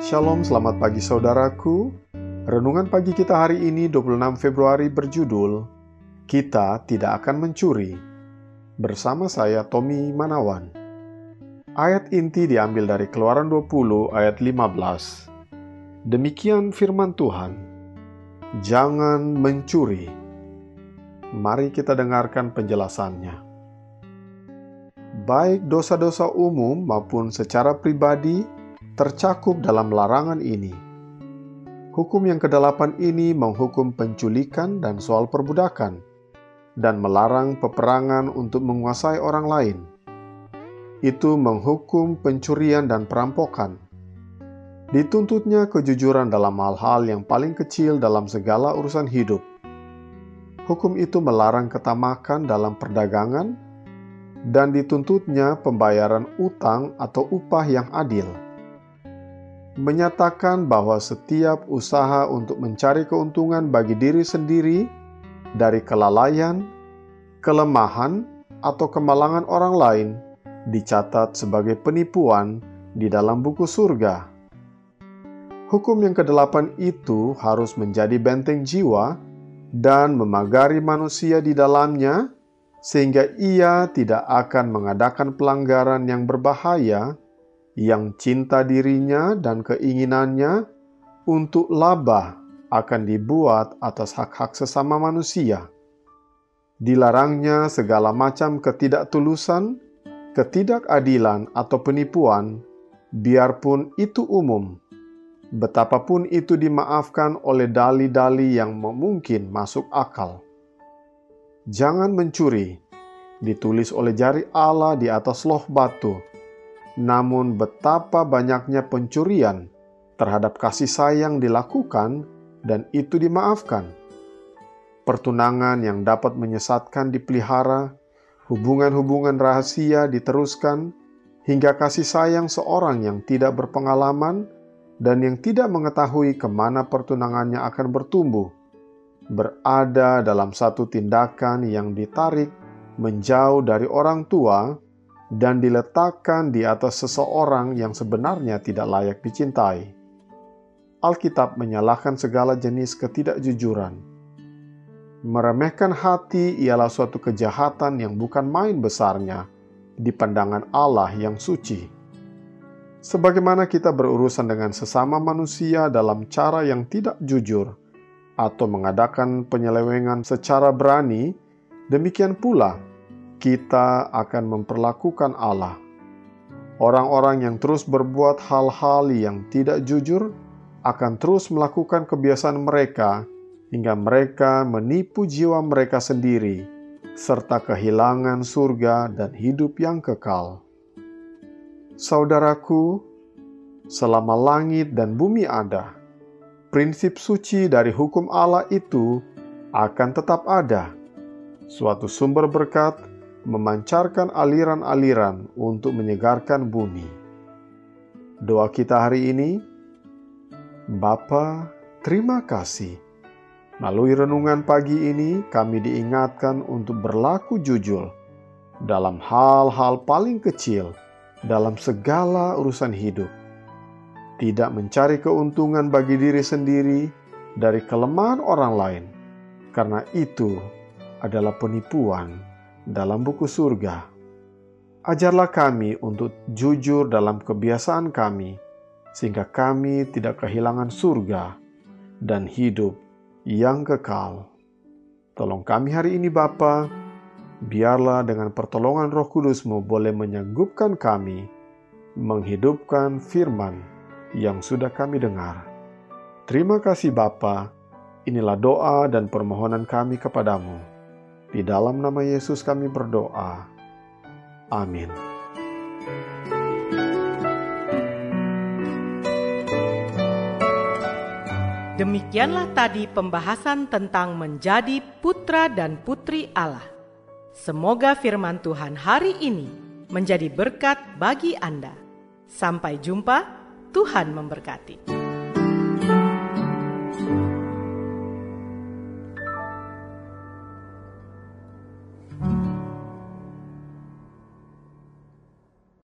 Shalom, selamat pagi saudaraku. Renungan pagi kita hari ini 26 Februari berjudul Kita Tidak Akan Mencuri. Bersama saya Tommy Manawan. Ayat inti diambil dari Keluaran 20 ayat 15. Demikian firman Tuhan. Jangan mencuri. Mari kita dengarkan penjelasannya. Baik dosa-dosa umum maupun secara pribadi tercakup dalam larangan ini. Hukum yang kedelapan ini menghukum penculikan dan soal perbudakan, dan melarang peperangan untuk menguasai orang lain. Itu menghukum pencurian dan perampokan. Dituntutnya kejujuran dalam hal-hal yang paling kecil dalam segala urusan hidup. Hukum itu melarang ketamakan dalam perdagangan, dan dituntutnya pembayaran utang atau upah yang adil menyatakan bahwa setiap usaha untuk mencari keuntungan bagi diri sendiri dari kelalaian, kelemahan, atau kemalangan orang lain dicatat sebagai penipuan di dalam buku surga. Hukum yang kedelapan itu harus menjadi benteng jiwa dan memagari manusia di dalamnya, sehingga ia tidak akan mengadakan pelanggaran yang berbahaya yang cinta dirinya dan keinginannya untuk laba akan dibuat atas hak-hak sesama manusia. Dilarangnya segala macam ketidaktulusan, ketidakadilan, atau penipuan, biarpun itu umum. Betapapun itu dimaafkan oleh dali-dali yang mungkin masuk akal. Jangan mencuri, ditulis oleh jari Allah di atas loh batu namun, betapa banyaknya pencurian terhadap kasih sayang dilakukan, dan itu dimaafkan. Pertunangan yang dapat menyesatkan dipelihara, hubungan-hubungan rahasia diteruskan, hingga kasih sayang seorang yang tidak berpengalaman dan yang tidak mengetahui ke mana pertunangannya akan bertumbuh, berada dalam satu tindakan yang ditarik menjauh dari orang tua dan diletakkan di atas seseorang yang sebenarnya tidak layak dicintai. Alkitab menyalahkan segala jenis ketidakjujuran. Meremehkan hati ialah suatu kejahatan yang bukan main besarnya di pandangan Allah yang suci. Sebagaimana kita berurusan dengan sesama manusia dalam cara yang tidak jujur atau mengadakan penyelewengan secara berani, demikian pula kita akan memperlakukan Allah. Orang-orang yang terus berbuat hal-hal yang tidak jujur akan terus melakukan kebiasaan mereka hingga mereka menipu jiwa mereka sendiri serta kehilangan surga dan hidup yang kekal. Saudaraku, selama langit dan bumi ada, prinsip suci dari hukum Allah itu akan tetap ada. Suatu sumber berkat memancarkan aliran-aliran untuk menyegarkan bumi. Doa kita hari ini, Bapa, terima kasih. Melalui renungan pagi ini, kami diingatkan untuk berlaku jujur dalam hal-hal paling kecil dalam segala urusan hidup. Tidak mencari keuntungan bagi diri sendiri dari kelemahan orang lain, karena itu adalah penipuan dalam buku surga. Ajarlah kami untuk jujur dalam kebiasaan kami, sehingga kami tidak kehilangan surga dan hidup yang kekal. Tolong kami hari ini Bapa, biarlah dengan pertolongan roh kudusmu boleh menyanggupkan kami menghidupkan firman yang sudah kami dengar. Terima kasih Bapa, inilah doa dan permohonan kami kepadamu. Di dalam nama Yesus kami berdoa. Amin. Demikianlah tadi pembahasan tentang menjadi putra dan putri Allah. Semoga firman Tuhan hari ini menjadi berkat bagi Anda. Sampai jumpa, Tuhan memberkati.